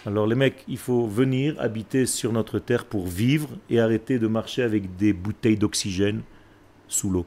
Alors les mecs, il faut venir habiter sur notre terre pour vivre et arrêter de marcher avec des bouteilles d'oxygène sous l'eau.